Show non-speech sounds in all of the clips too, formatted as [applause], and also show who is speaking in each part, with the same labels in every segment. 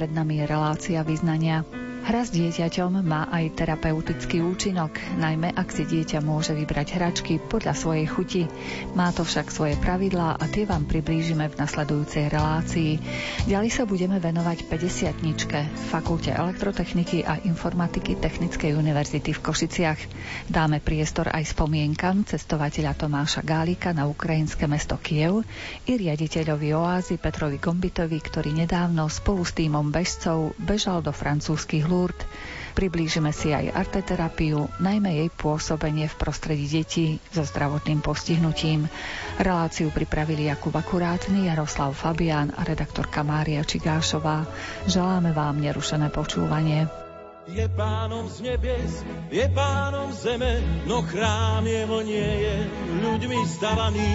Speaker 1: pred nami je relácia vyznania. Hra s dieťaťom má aj terapeutický účinok, najmä ak si dieťa môže vybrať hračky podľa svojej chuti. Má to však svoje pravidlá a tie vám priblížime v nasledujúcej relácii. Ďalej sa budeme venovať 50 Fakulte elektrotechniky a informatiky Technickej univerzity v Košiciach. Dáme priestor aj spomienkam cestovateľa Tomáša Gálika na ukrajinské mesto Kiev i riaditeľovi oázy Petrovi Gombitovi, ktorý nedávno spolu s týmom bežcov bežal do francúzskych lúd Lourdes. Priblížime si aj arteterapiu, najmä jej pôsobenie v prostredí detí so zdravotným postihnutím. Reláciu pripravili Jakub Akurátny, Jaroslav Fabián a redaktorka Mária Čigášová. Želáme vám nerušené počúvanie.
Speaker 2: Je pánom z nebies, je pánom zeme, no chrám jeho nie je ľuďmi stavaný.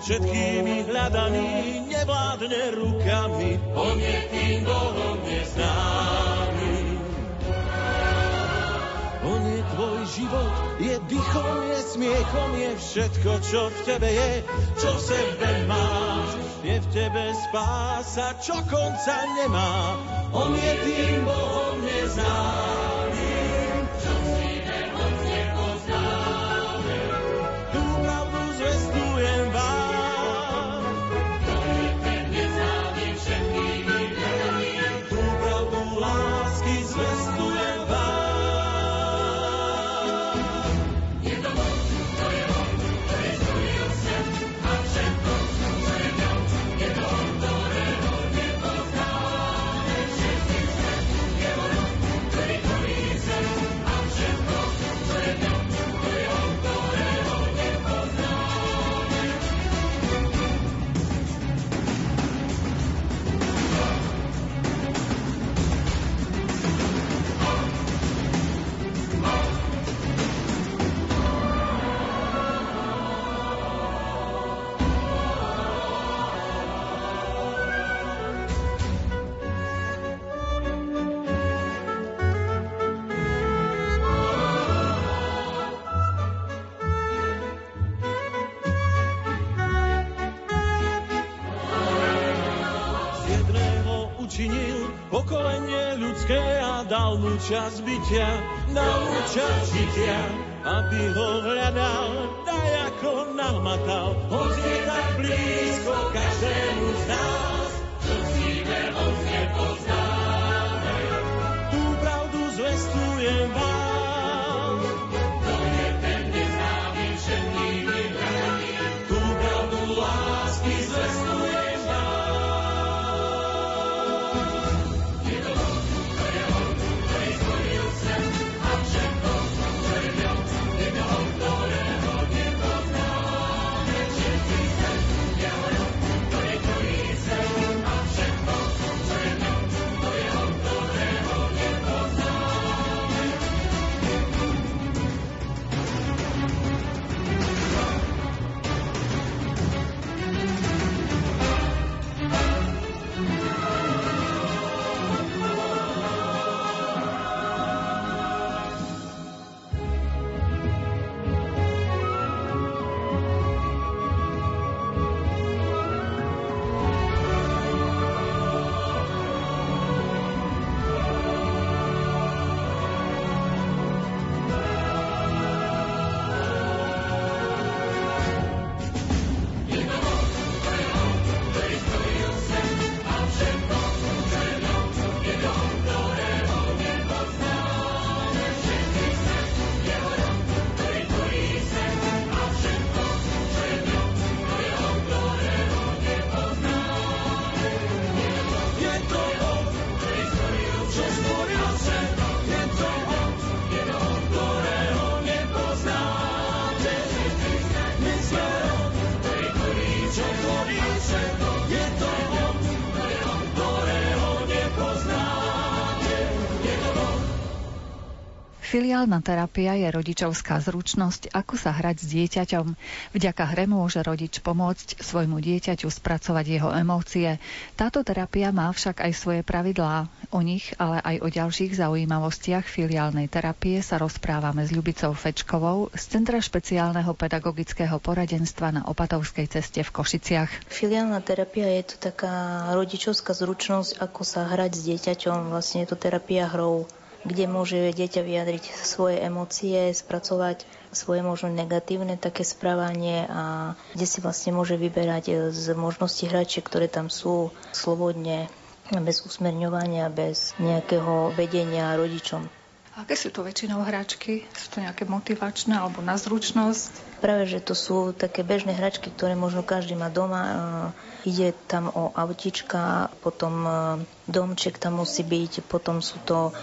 Speaker 2: Všetkými hľadaný, nevládne rukami, on je tým Bohom neznámy. Tvoj život, je dychom, je smiechom, je všetko, čo v tebe je, čo v sebe máš. Je v tebe spása, čo konca nemá. On je tým Bohom neznámym, dal mu čas bytia, dal mu čas žitia, aby ho hľadal,
Speaker 1: Filiálna terapia je rodičovská zručnosť, ako sa hrať s dieťaťom. Vďaka hre môže rodič pomôcť svojmu dieťaťu spracovať jeho emócie. Táto terapia má však aj svoje pravidlá. O nich, ale aj o ďalších zaujímavostiach filiálnej terapie sa rozprávame s Ľubicou Fečkovou z Centra špeciálneho pedagogického poradenstva na Opatovskej ceste v Košiciach.
Speaker 3: Filiálna terapia je to taká rodičovská zručnosť, ako sa hrať s dieťaťom. Vlastne je to terapia hrou kde môže dieťa vyjadriť svoje emócie, spracovať svoje možno negatívne také správanie a kde si vlastne môže vyberať z možností hračiek, ktoré tam sú slobodne, bez usmerňovania, bez nejakého vedenia rodičom.
Speaker 1: Aké sú to väčšinou hračky? Sú to nejaké motivačné alebo na zručnosť?
Speaker 3: Práve, že to sú také bežné hračky, ktoré možno každý má doma. Ide tam o autička, potom domček tam musí byť, potom sú to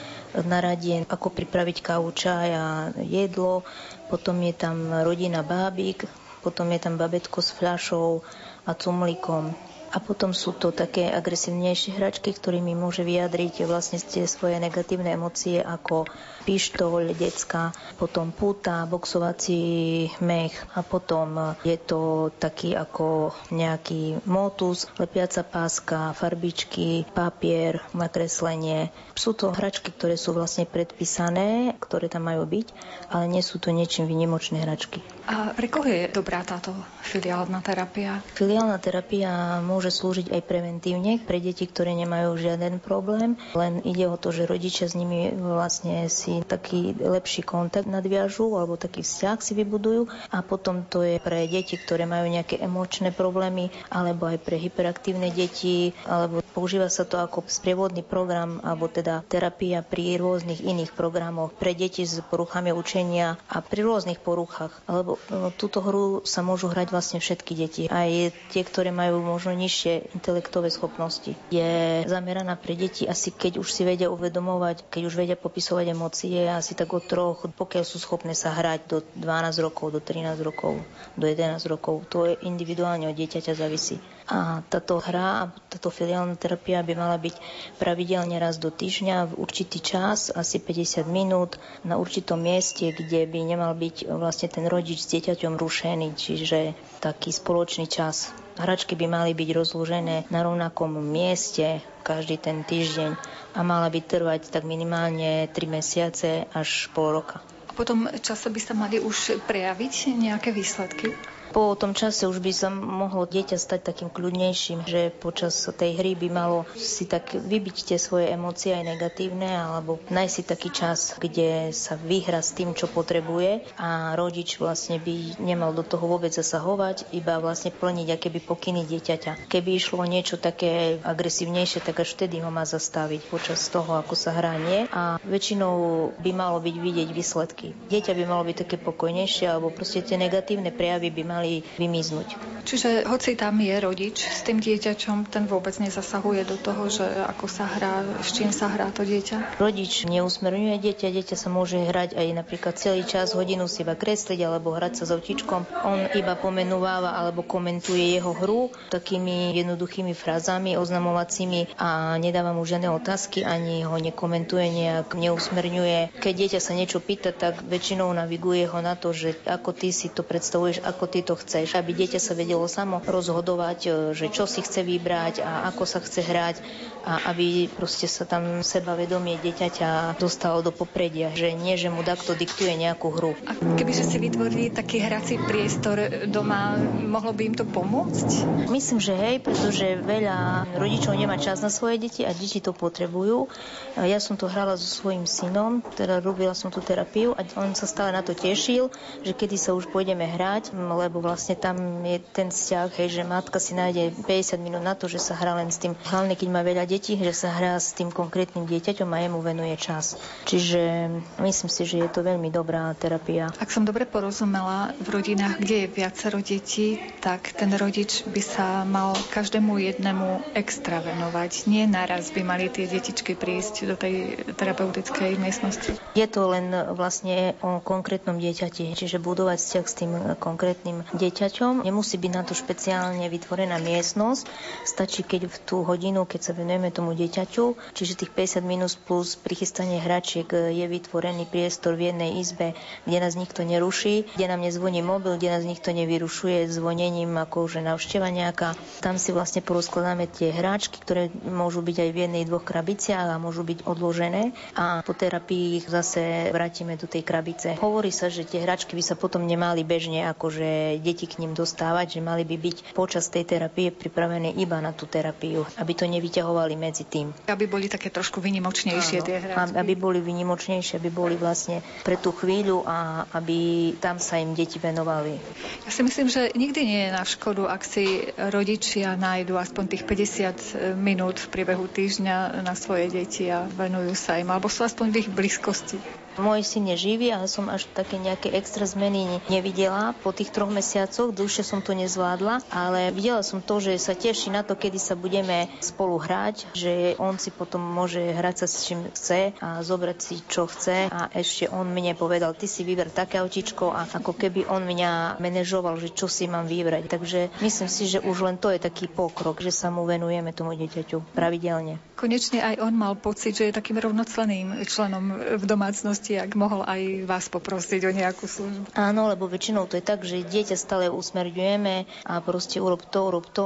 Speaker 3: na radie, ako pripraviť kávu, čaj a jedlo, potom je tam rodina bábik, potom je tam babetko s fľašou a cumlikom. A potom sú to také agresívnejšie hračky, ktorými môže vyjadriť vlastne tie svoje negatívne emócie ako pištoľ, decka, potom puta, boxovací mech a potom je to taký ako nejaký motus, lepiaca páska, farbičky, papier, nakreslenie. Sú to hračky, ktoré sú vlastne predpísané, ktoré tam majú byť, ale nie sú to niečím vynimočné hračky.
Speaker 1: A pre koho je dobrá táto filiálna terapia?
Speaker 3: Filiálna terapia môže slúžiť aj preventívne pre deti, ktoré nemajú žiaden problém. Len ide o to, že rodičia s nimi vlastne si taký lepší kontakt nadviažú alebo taký vzťah si vybudujú. A potom to je pre deti, ktoré majú nejaké emočné problémy alebo aj pre hyperaktívne deti alebo používa sa to ako sprievodný program alebo teda terapia pri rôznych iných programoch pre deti s poruchami učenia a pri rôznych poruchách. Alebo no, túto hru sa môžu hrať vlastne všetky deti. Aj tie, ktoré majú možno niž nižšie intelektové schopnosti. Je zameraná pre deti asi keď už si vedia uvedomovať, keď už vedia popisovať emócie, asi tak od troch, pokiaľ sú schopné sa hrať do 12 rokov, do 13 rokov, do 11 rokov. To je individuálne od dieťaťa závisí. A táto hra, táto filiálna terapia by mala byť pravidelne raz do týždňa v určitý čas, asi 50 minút, na určitom mieste, kde by nemal byť vlastne ten rodič s dieťaťom rušený, čiže taký spoločný čas. Hračky by mali byť rozložené na rovnakom mieste každý ten týždeň a mala by trvať tak minimálne 3 mesiace až pol roka.
Speaker 1: A potom často by sa mali už prejaviť nejaké výsledky?
Speaker 3: Po tom čase už by sa mohlo dieťa stať takým kľudnejším, že počas tej hry by malo si tak vybiť tie svoje emócie aj negatívne, alebo nájsť si taký čas, kde sa vyhra s tým, čo potrebuje a rodič vlastne by nemal do toho vôbec zasahovať, iba vlastne plniť aké by pokyny dieťaťa. Keby išlo niečo také agresívnejšie, tak až vtedy ho má zastaviť počas toho, ako sa hrá nie. A väčšinou by malo byť vidieť výsledky. Dieťa by malo byť také pokojnejšie, alebo proste tie negatívne prejavy by mali mali vymiznúť.
Speaker 1: Čiže hoci tam je rodič s tým dieťačom, ten vôbec nezasahuje do toho, že ako sa hrá, s čím sa hrá to dieťa?
Speaker 3: Rodič neusmerňuje dieťa, dieťa sa môže hrať aj napríklad celý čas, hodinu si iba kresliť alebo hrať sa s otičkom. On iba pomenúváva alebo komentuje jeho hru takými jednoduchými frázami oznamovacími a nedáva mu žiadne otázky, ani ho nekomentuje, nejak neusmerňuje. Keď dieťa sa niečo pýta, tak väčšinou naviguje ho na to, že ako ty si to predstavuješ, ako ty to to chceš, aby dieťa sa vedelo samo rozhodovať, e, že čo si chce vybrať a ako sa chce hrať a aby proste sa tam sebavedomie dieťaťa dostalo do popredia, že nie, že mu takto diktuje nejakú hru.
Speaker 1: A kebyže si vytvorili taký hrací priestor doma, mohlo by im to pomôcť?
Speaker 3: Myslím, že hej, pretože veľa rodičov nemá čas na svoje deti a deti to potrebujú. Ja som to hrala so svojím synom, teda robila som tú terapiu a on sa stále na to tešil, že kedy sa už pôjdeme hrať, lebo vlastne tam je ten vzťah, hej, že matka si nájde 50 minút na to, že sa hrá len s tým, hlavne keď má veľa detí, že sa hrá s tým konkrétnym dieťaťom a jemu venuje čas. Čiže myslím si, že je to veľmi dobrá terapia.
Speaker 1: Ak som dobre porozumela, v rodinách, kde je viacero detí, tak ten rodič by sa mal každému jednému extra venovať. Nie naraz by mali tie detičky prísť do tej terapeutickej miestnosti.
Speaker 3: Je to len vlastne o konkrétnom dieťati, čiže budovať vzťah s tým konkrétnym dieťaťom. Nemusí byť na to špeciálne vytvorená miestnosť. Stačí, keď v tú hodinu, keď sa venujeme tomu dieťaťu, čiže tých 50 minút plus prichystanie hračiek je vytvorený priestor v jednej izbe, kde nás nikto neruší, kde nám nezvoní mobil, kde nás nikto nevyrušuje zvonením ako že navšteva nejaká. Tam si vlastne porozkladáme tie hráčky, ktoré môžu byť aj v jednej, dvoch krabiciach a môžu byť odložené a po terapii ich zase vrátime do tej krabice. Hovorí sa, že tie hračky by sa potom nemali bežne akože deti k ním dostávať, že mali by byť počas tej terapie pripravené iba na tú terapiu, aby to nevyťahovali medzi tým.
Speaker 1: Aby boli také trošku vynimočnejšie Áno, tie hračky.
Speaker 3: Aby boli vynimočnejšie, aby boli vlastne pre tú chvíľu a aby tam sa im deti venovali.
Speaker 1: Ja si myslím, že nikdy nie je na škodu, ak si rodičia nájdu aspoň tých 50 minút v priebehu týždňa na svoje deti a venujú sa im, alebo sú aspoň v ich blízkosti.
Speaker 3: Môj syn je živý, ale som až také nejaké extra zmeny nevidela. Po tých troch mesiacoch dlhšie som to nezvládla, ale videla som to, že sa teší na to, kedy sa budeme spolu hrať, že on si potom môže hrať sa s čím chce a zobrať si čo chce a ešte on mne povedal, ty si vyber také autičko a ako keby on mňa manažoval, že čo si mám vybrať. Takže myslím si, že už len to je taký pokrok, že sa mu venujeme tomu dieťaťu pravidelne.
Speaker 1: Konečne aj on mal pocit, že je takým rovnocenným členom v domácnosti možnosti, ak mohol aj vás poprosiť o nejakú službu.
Speaker 3: Áno, lebo väčšinou to je tak, že dieťa stále usmerňujeme a proste urob to, urob to,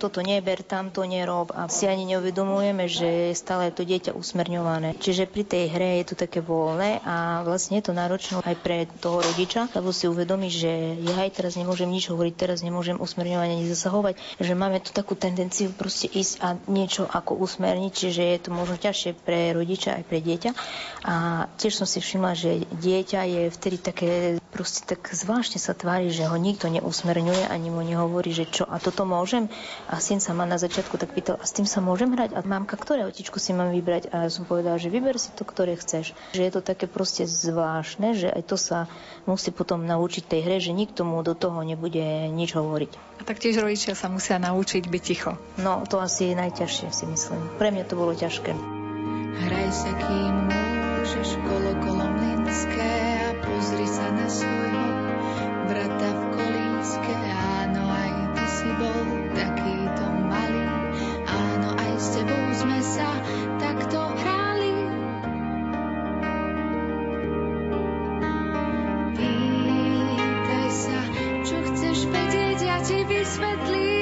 Speaker 3: toto neber, tamto nerob a si ani neuvedomujeme, že je stále to dieťa usmerňované. Čiže pri tej hre je to také voľné a vlastne je to náročné aj pre toho rodiča, lebo si uvedomí, že ja aj teraz nemôžem nič hovoriť, teraz nemôžem usmerňovať ani zasahovať, že máme tu takú tendenciu proste ísť a niečo ako usmerniť, čiže je to možno ťažšie pre rodiča aj pre dieťa. A tiež som si všimla, že dieťa je vtedy také, proste tak zvláštne sa tvári, že ho nikto neusmerňuje, ani mu nehovorí, že čo, a toto môžem. A syn sa ma na začiatku tak pýtal, a s tým sa môžem hrať? A mamka, ktoré otičku si mám vybrať? A ja som povedala, že vyber si to, ktoré chceš. Že je to také proste zvláštne, že aj to sa musí potom naučiť tej hre, že nikto mu do toho nebude nič hovoriť.
Speaker 1: A taktiež rodičia sa musia naučiť byť ticho.
Speaker 3: No, to asi je najťažšie, si myslím. Pre mňa to bolo ťažké.
Speaker 4: Hraj sa, kým môžeš kolo kolo mlinské a pozri sa na svojho brata v kolíske. Áno, aj ty si bol takýto malý, áno, aj s tebou sme sa takto hrali. Pýtaj sa, čo chceš vedieť, ja ti vysvetlím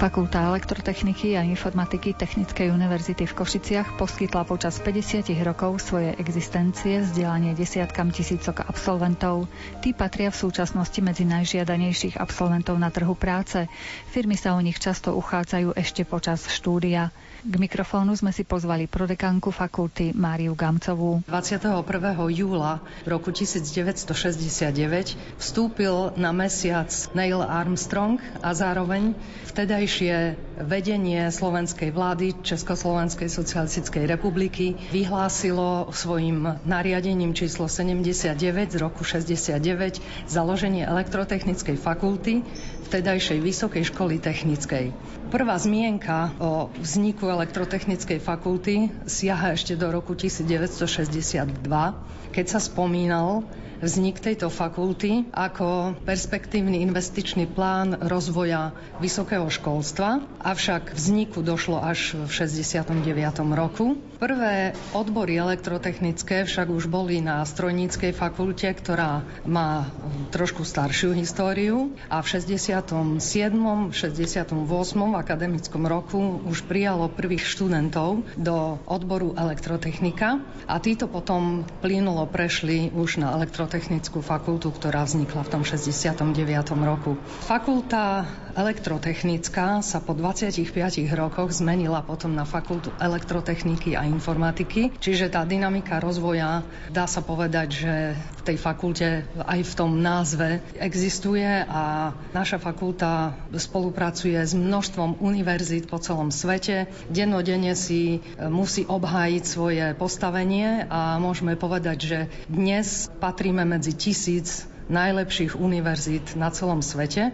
Speaker 1: Fakulta elektrotechniky a informatiky Technickej univerzity v Košiciach poskytla počas 50 rokov svojej existencie vzdelanie desiatkam tisícok absolventov. Tí patria v súčasnosti medzi najžiadanejších absolventov na trhu práce. Firmy sa o nich často uchádzajú ešte počas štúdia. K mikrofónu sme si pozvali prodekanku fakulty Máriu Gamcovú.
Speaker 5: 21. júla roku 1969 vstúpil na mesiac Neil Armstrong a zároveň vtedajšie vedenie slovenskej vlády Československej socialistickej republiky vyhlásilo svojim nariadením číslo 79 z roku 69 založenie elektrotechnickej fakulty vtedajšej Vysokej školy technickej. Prvá zmienka o vzniku elektrotechnickej fakulty siaha ešte do roku 1962, keď sa spomínal, vznik tejto fakulty ako perspektívny investičný plán rozvoja vysokého školstva, avšak vzniku došlo až v 69. roku. Prvé odbory elektrotechnické však už boli na strojníckej fakulte, ktorá má trošku staršiu históriu a v 67. 68. akademickom roku už prijalo prvých študentov do odboru elektrotechnika a títo potom plynulo prešli už na elektrotechnickú fakultu, ktorá vznikla v tom 69. roku. Fakulta elektrotechnická sa po 25 rokoch zmenila potom na fakultu elektrotechniky a informatiky, čiže tá dynamika rozvoja, dá sa povedať, že v tej fakulte aj v tom názve existuje a naša fakulta spolupracuje s množstvom univerzít po celom svete. Dennodenne si musí obhájiť svoje postavenie a môžeme povedať, že dnes patríme medzi tisíc najlepších univerzít na celom svete.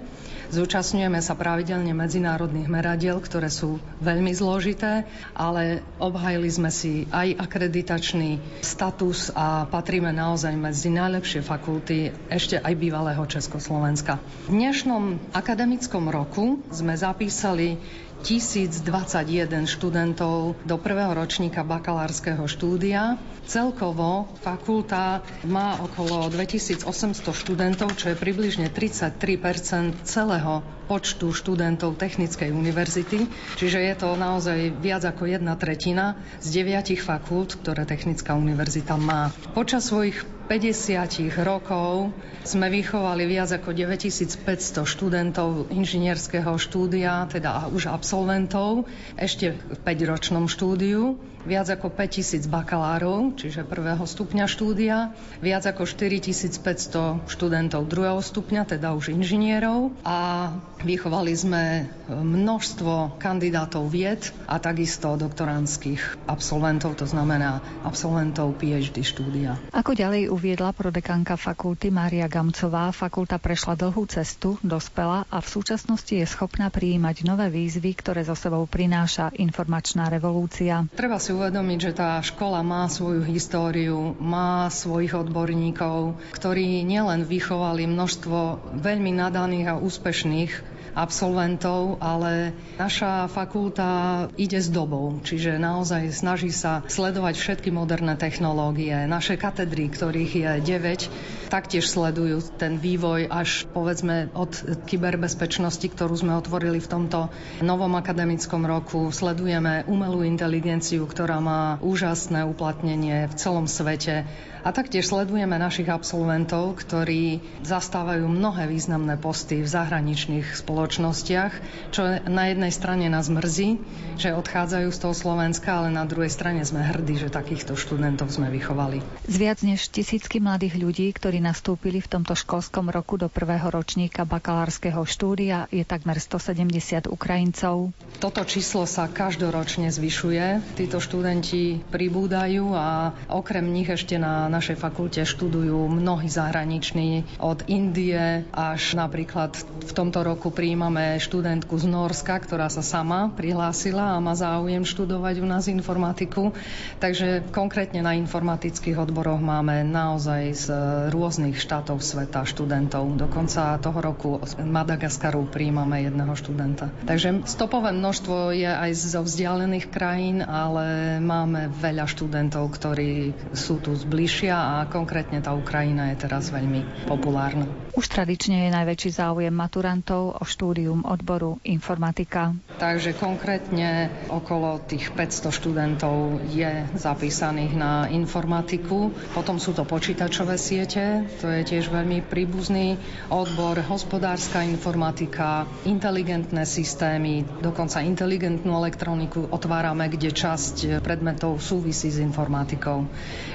Speaker 5: Zúčastňujeme sa pravidelne medzinárodných meradiel, ktoré sú veľmi zložité, ale obhajili sme si aj akreditačný status a patríme naozaj medzi najlepšie fakulty ešte aj bývalého Československa. V dnešnom akademickom roku sme zapísali 1021 študentov do prvého ročníka bakalárskeho štúdia. Celkovo fakulta má okolo 2800 študentov, čo je približne 33% celého počtu študentov Technickej univerzity, čiže je to naozaj viac ako jedna tretina z deviatich fakult, ktoré Technická univerzita má. Počas svojich 50 rokov sme vychovali viac ako 9500 študentov inžinierského štúdia, teda už absolventov, ešte v 5-ročnom štúdiu viac ako 5000 bakalárov, čiže prvého stupňa štúdia, viac ako 4500 študentov druhého stupňa, teda už inžinierov a vychovali sme množstvo kandidátov vied a takisto doktoránskych absolventov, to znamená absolventov PhD štúdia.
Speaker 1: Ako ďalej uviedla prodekanka fakulty Mária Gamcová, fakulta prešla dlhú cestu, dospela a v súčasnosti je schopná prijímať nové výzvy, ktoré zo sebou prináša informačná revolúcia.
Speaker 5: Treba si uvedomiť, že tá škola má svoju históriu, má svojich odborníkov, ktorí nielen vychovali množstvo veľmi nadaných a úspešných absolventov, ale naša fakulta ide s dobou, čiže naozaj snaží sa sledovať všetky moderné technológie. Naše katedry, ktorých je 9, taktiež sledujú ten vývoj až povedzme od kyberbezpečnosti, ktorú sme otvorili v tomto novom akademickom roku. Sledujeme umelú inteligenciu, ktorá má úžasné uplatnenie v celom svete a taktiež sledujeme našich absolventov, ktorí zastávajú mnohé významné posty v zahraničných spoločnostiach, čo na jednej strane nás mrzí, že odchádzajú z toho Slovenska, ale na druhej strane sme hrdí, že takýchto študentov sme vychovali.
Speaker 1: Z viac než tisícky mladých ľudí, ktorí nastúpili v tomto školskom roku do prvého ročníka bakalárskeho štúdia, je takmer 170 Ukrajincov.
Speaker 5: Toto číslo sa každoročne zvyšuje. Títo študenti pribúdajú a okrem nich ešte na našej fakulte študujú mnohí zahraniční od Indie až napríklad v tomto roku príjmame študentku z Norska, ktorá sa sama prihlásila a má záujem študovať u nás informatiku. Takže konkrétne na informatických odboroch máme naozaj z rôznych štátov sveta študentov. Dokonca toho roku z Madagaskaru príjmame jedného študenta. Takže stopové množstvo je aj zo vzdialených krajín, ale máme veľa študentov, ktorí sú tu zbližšie Rusia a konkrétne tá Ukrajina je teraz veľmi populárna.
Speaker 1: Už tradične je najväčší záujem maturantov o
Speaker 6: štúdium odboru informatika.
Speaker 7: Takže konkrétne okolo tých 500 študentov je zapísaných na informatiku. Potom sú to počítačové siete, to je tiež veľmi príbuzný odbor, hospodárska informatika, inteligentné systémy, dokonca inteligentnú elektroniku otvárame, kde časť predmetov súvisí s informatikou.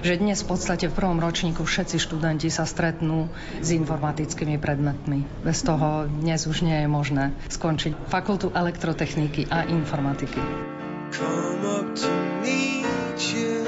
Speaker 7: Že dnes v podstate v prvom ročníku všetci študenti sa stretnú s informatickými predmetmi. Bez toho dnes už nie je možné skončiť fakultu elektrotechniky a informatiky. Come up to meet you,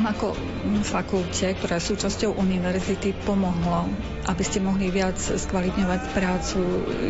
Speaker 6: vám ako fakulte, ktorá je súčasťou univerzity, pomohlo, aby ste mohli viac skvalitňovať prácu?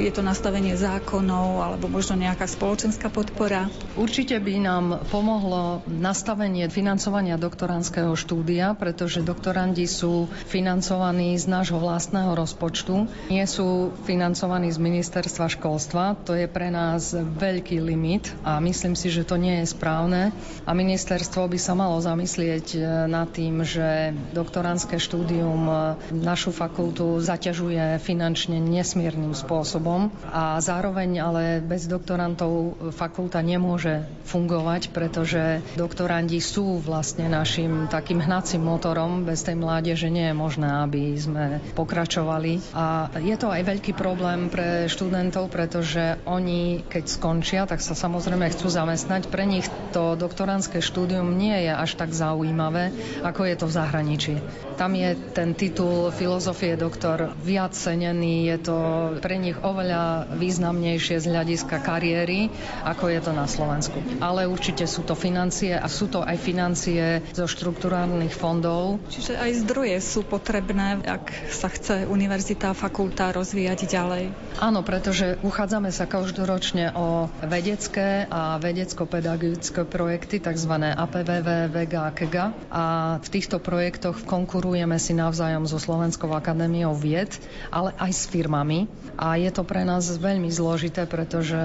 Speaker 6: Je to nastavenie zákonov alebo možno nejaká spoločenská podpora?
Speaker 7: Určite by nám pomohlo nastavenie financovania doktoránskeho štúdia, pretože doktorandi sú financovaní z nášho vlastného rozpočtu. Nie sú financovaní z ministerstva školstva. To je pre nás veľký limit a myslím si, že to nie je správne. A ministerstvo by sa malo zamyslieť nad tým,
Speaker 5: že doktorantské štúdium našu fakultu zaťažuje finančne nesmiernym spôsobom a zároveň ale bez doktorantov fakulta nemôže fungovať, pretože doktorandi sú vlastne našim takým hnacím motorom. Bez tej mládeže nie je možné, aby sme pokračovali. A je to aj veľký problém pre študentov, pretože oni, keď skončia, tak sa samozrejme chcú zamestnať. Pre nich to doktorantské štúdium nie je až tak zaujímavé, ako je to v zahraničí. Tam je ten titul filozofie doktor viac cenený, je to pre nich oveľa významnejšie z hľadiska kariéry, ako je to na Slovensku. Ale určite sú to financie a sú to aj financie zo štruktúrálnych fondov.
Speaker 6: Čiže aj zdroje sú potrebné, ak sa chce univerzita a fakulta rozvíjať ďalej.
Speaker 5: Áno, pretože uchádzame sa každoročne o vedecké a vedecko-pedagogické projekty, tzv. APVV, VEGA a KEGA. A v týchto projektoch konkurujeme si navzájom so Slovenskou akadémiou vied, ale aj s firmami. A je to pre nás veľmi zložité, pretože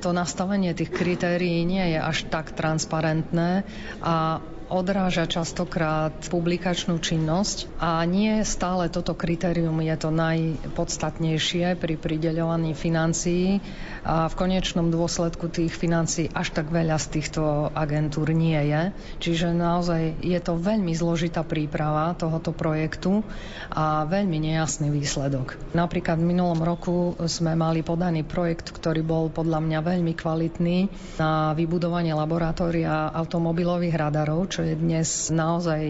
Speaker 5: to nastavenie tých kritérií nie je až tak transparentné a odráža častokrát publikačnú činnosť a nie stále toto kritérium je to najpodstatnejšie pri prideľovaní financií a v konečnom dôsledku tých financií až tak veľa z týchto agentúr nie je. Čiže naozaj je to veľmi zložitá príprava tohoto projektu a veľmi nejasný výsledok. Napríklad v minulom roku sme mali podaný projekt, ktorý bol podľa mňa veľmi kvalitný na vybudovanie laboratória automobilových radarov, čo je dnes naozaj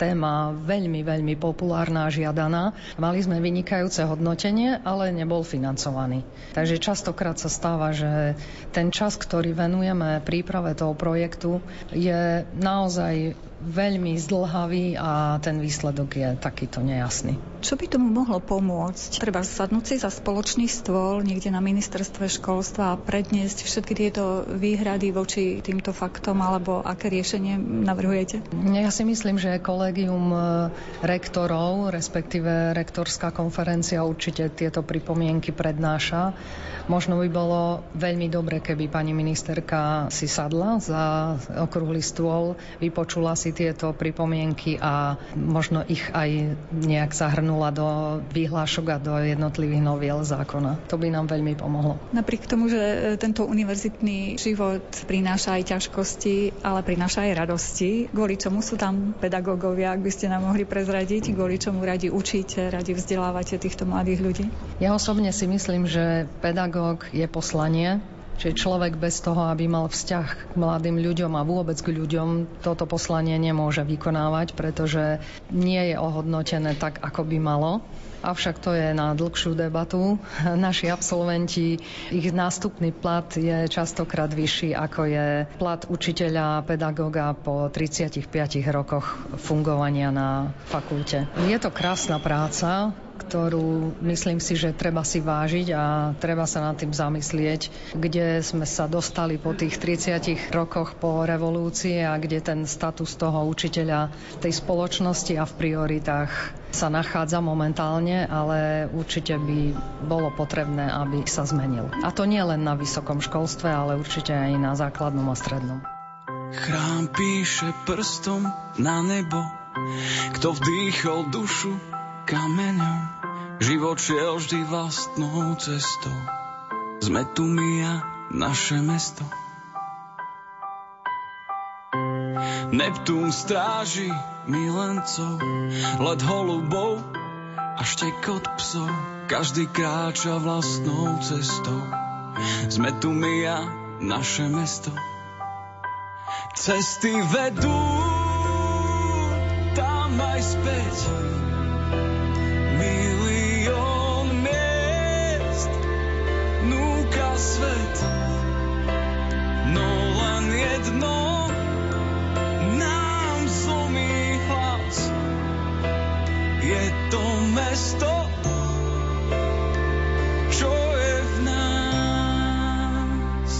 Speaker 5: téma veľmi, veľmi populárna a žiadaná. Mali sme vynikajúce hodnotenie, ale nebol financovaný. Takže častokrát sa stáva, že ten čas, ktorý venujeme príprave toho projektu, je naozaj veľmi zdlhavý a ten výsledok je takýto nejasný.
Speaker 6: Čo by tomu mohlo pomôcť? Treba sadnúť si za spoločný stôl niekde na ministerstve školstva a predniesť všetky tieto výhrady voči týmto faktom, alebo aké riešenie navrhujete?
Speaker 5: Ja si myslím, že kolegium e, rektorov, respektíve rektorská konferencia určite tieto pripomienky prednáša. Možno by bolo veľmi dobre, keby pani ministerka si sadla za okrúhly stôl, vypočula si tieto pripomienky a možno ich aj nejak zahrnula do vyhlášok a do jednotlivých noviel zákona. To by nám veľmi pomohlo.
Speaker 6: Napriek tomu, že e, tento univerzitný život prináša aj ťažkosti, ale prináša aj radosti, kvôli čomu sú tam pedagógovia, ak by ste nám mohli prezradiť, kvôli čomu radi učíte, radi vzdelávate týchto mladých ľudí?
Speaker 5: Ja osobne si myslím, že pedagóg je poslanie, Čiže človek bez toho, aby mal vzťah k mladým ľuďom a vôbec k ľuďom, toto poslanie nemôže vykonávať, pretože nie je ohodnotené tak, ako by malo. Avšak to je na dlhšiu debatu. [laughs] Naši absolventi, ich nástupný plat je častokrát vyšší, ako je plat učiteľa, pedagóga po 35 rokoch fungovania na fakulte. Je to krásna práca, ktorú myslím si, že treba si vážiť a treba sa nad tým zamyslieť, kde sme sa dostali po tých 30 rokoch po revolúcii a kde ten status toho učiteľa tej spoločnosti a v prioritách sa nachádza momentálne, ale určite by bolo potrebné, aby sa zmenil. A to nie len na vysokom školstve, ale určite aj na základnom a strednom.
Speaker 8: Chrám píše prstom na nebo, kto vdýchol dušu kameňom. Život šiel vždy vlastnou cestou. Sme tu my a naše mesto. Neptún stráži milencov, let holubov a štekot psov. Každý kráča vlastnou cestou. Sme tu my a naše mesto. Cesty vedú tam aj späť jedno nám zlomí hlas. Je to mesto, čo je v nás.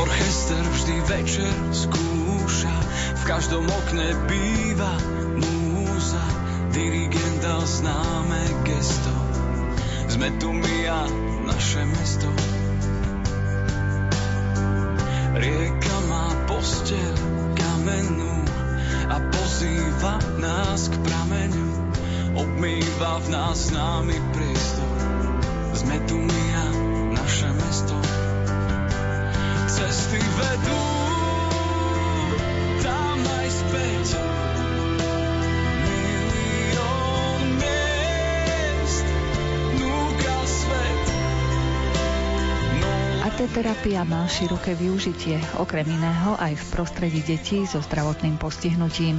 Speaker 8: Orchester vždy večer skúša, v každom okne býva múza dirigent dal známe gesto. Sme tu my a naše mesto. Rieka má postel kamennú a pozýva nás k prameňu. Obmýva v nás námi priestor. Sme tu my a naše mesto. Cesty vedú
Speaker 1: Arteterapia má široké využitie, okrem iného aj v prostredí detí so zdravotným postihnutím.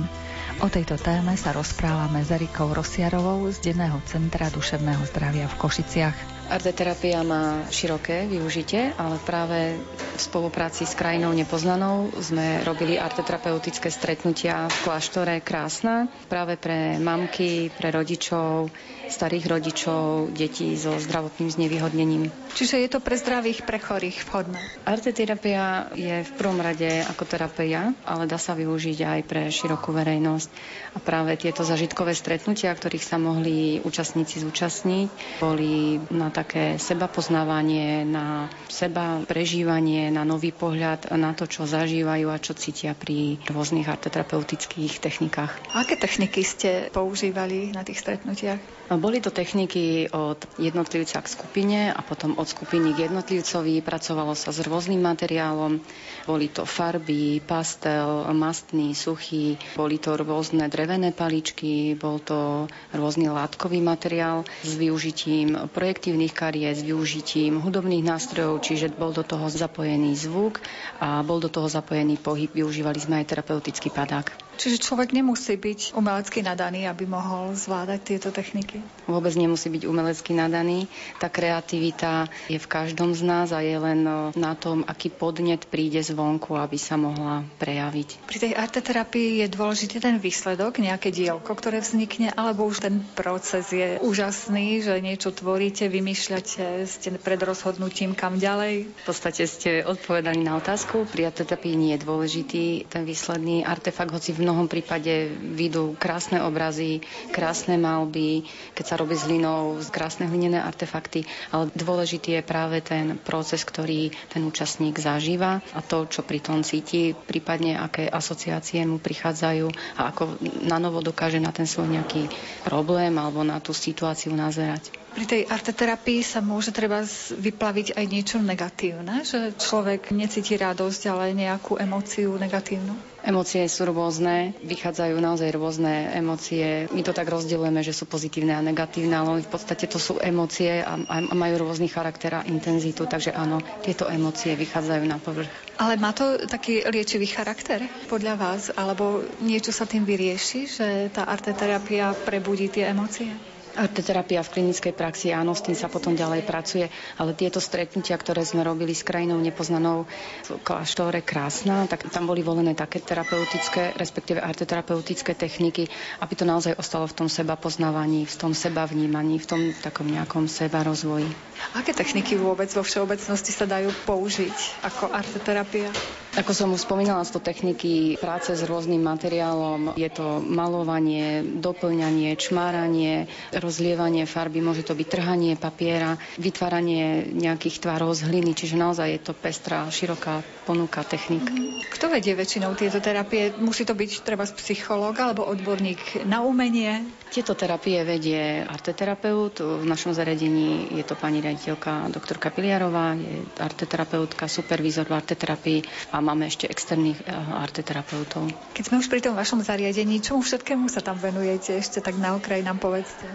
Speaker 1: O tejto téme sa rozprávame s Erikou Rosiarovou z Denného centra duševného zdravia v Košiciach.
Speaker 9: Arteterapia má široké využitie, ale práve v spolupráci s krajinou nepoznanou sme robili arteterapeutické stretnutia v kláštore Krásna práve pre mamky, pre rodičov, starých rodičov, detí so zdravotným znevýhodnením.
Speaker 6: Čiže je to pre zdravých, pre chorých vhodné.
Speaker 9: Arteterapia je v prvom rade ako terapia, ale dá sa využiť aj pre širokú verejnosť. A práve tieto zažitkové stretnutia, ktorých sa mohli účastníci zúčastniť, boli na také seba poznávanie, na seba prežívanie, na nový pohľad na to, čo zažívajú a čo cítia pri rôznych arteterapeutických technikách.
Speaker 6: Aké techniky ste používali na tých stretnutiach?
Speaker 9: Boli to techniky od jednotlivca k skupine a potom od skupiny k jednotlivcovi. Pracovalo sa s rôznym materiálom. Boli to farby, pastel, mastný, suchý. Boli to rôzne drevené paličky, bol to rôzny látkový materiál s využitím projektívnych kariet, s využitím hudobných nástrojov, čiže bol do toho zapojený zvuk a bol do toho zapojený pohyb. Využívali sme aj terapeutický padák.
Speaker 6: Čiže človek nemusí byť umelecky nadaný, aby mohol zvládať tieto techniky?
Speaker 9: Vôbec nemusí byť umelecky nadaný. Tá kreativita je v každom z nás a je len na tom, aký podnet príde zvonku, aby sa mohla prejaviť.
Speaker 6: Pri tej arteterapii je dôležitý ten výsledok, nejaké dielko, ktoré vznikne, alebo už ten proces je úžasný, že niečo tvoríte, vymýšľate, ste pred rozhodnutím kam ďalej?
Speaker 9: V podstate ste odpovedali na otázku. Pri arteterapii nie je dôležitý ten výsledný artefakt, hoci v mnohom prípade vidú krásne obrazy, krásne malby, keď sa robí s hlinou, krásne hlinené artefakty, ale dôležitý je práve ten proces, ktorý ten účastník zažíva a to, čo pri tom cíti, prípadne aké asociácie mu prichádzajú a ako na novo dokáže na ten svoj nejaký problém alebo na tú situáciu nazerať.
Speaker 6: Pri tej arteterapii sa môže treba vyplaviť aj niečo negatívne, že človek necíti radosť, ale nejakú emóciu negatívnu?
Speaker 9: Emócie sú rôzne, vychádzajú naozaj rôzne emócie. My to tak rozdielujeme, že sú pozitívne a negatívne, ale v podstate to sú emócie a, a majú rôzny charakter a intenzitu, takže áno, tieto emócie vychádzajú na povrch.
Speaker 6: Ale má to taký liečivý charakter podľa vás? Alebo niečo sa tým vyrieši, že tá arteterapia prebudí tie emócie?
Speaker 9: Arteterapia v klinickej praxi, áno, s tým sa potom ďalej pracuje, ale tieto stretnutia, ktoré sme robili s krajinou nepoznanou v kláštore Krásna, tak tam boli volené také terapeutické, respektíve arteterapeutické techniky, aby to naozaj ostalo v tom seba poznávaní, v tom seba vnímaní, v tom takom nejakom seba rozvoji.
Speaker 6: Aké techniky vôbec vo všeobecnosti sa dajú použiť ako arteterapia?
Speaker 9: Ako som už spomínala, sú to techniky práce s rôznym materiálom. Je to malovanie, doplňanie, čmáranie, rozlievanie farby, môže to byť trhanie papiera, vytváranie nejakých tvarov z hliny, čiže naozaj je to pestrá, široká ponuka technik.
Speaker 6: Kto vedie väčšinou tieto terapie? Musí to byť treba psychológ alebo odborník na umenie?
Speaker 9: Tieto terapie vedie arteterapeut. V našom zariadení je to pani riaditeľka doktorka Piliarová, je arteterapeutka, supervízor v arteterapii a máme ešte externých eh, arteterapeutov.
Speaker 6: Keď sme už pri tom vašom zariadení, čomu všetkému sa tam venujete? Ešte tak na okraj nám povedzte.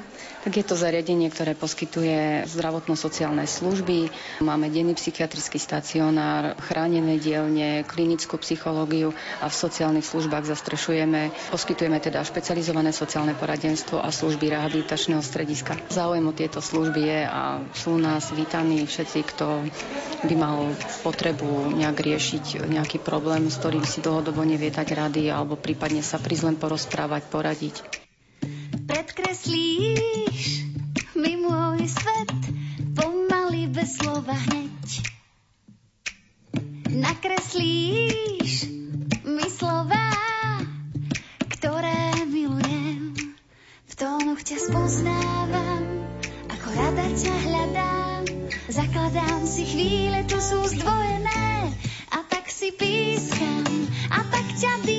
Speaker 9: Tak je to zariadenie, ktoré poskytuje zdravotno-sociálne služby. Máme denný psychiatrický stacionár, chránené dielne, klinickú psychológiu a v sociálnych službách zastrešujeme. Poskytujeme teda špecializované sociálne poradenstvo a služby rehabilitačného strediska. Záujem o tieto služby je a sú nás vítaní všetci, kto by mal potrebu nejak riešiť nejaký problém, s ktorým si dlhodobo nevie dať rady alebo prípadne sa prísť len porozprávať, poradiť.
Speaker 4: Predkreslíš mi môj svet pomaly bez slova hneď. Nakreslíš mi slova, Tónoch ťa spoznávam, ako rada ťa hľadám. Zakladám si chvíle, tu sú zdvojené a tak si pískam a tak ťa dýcham,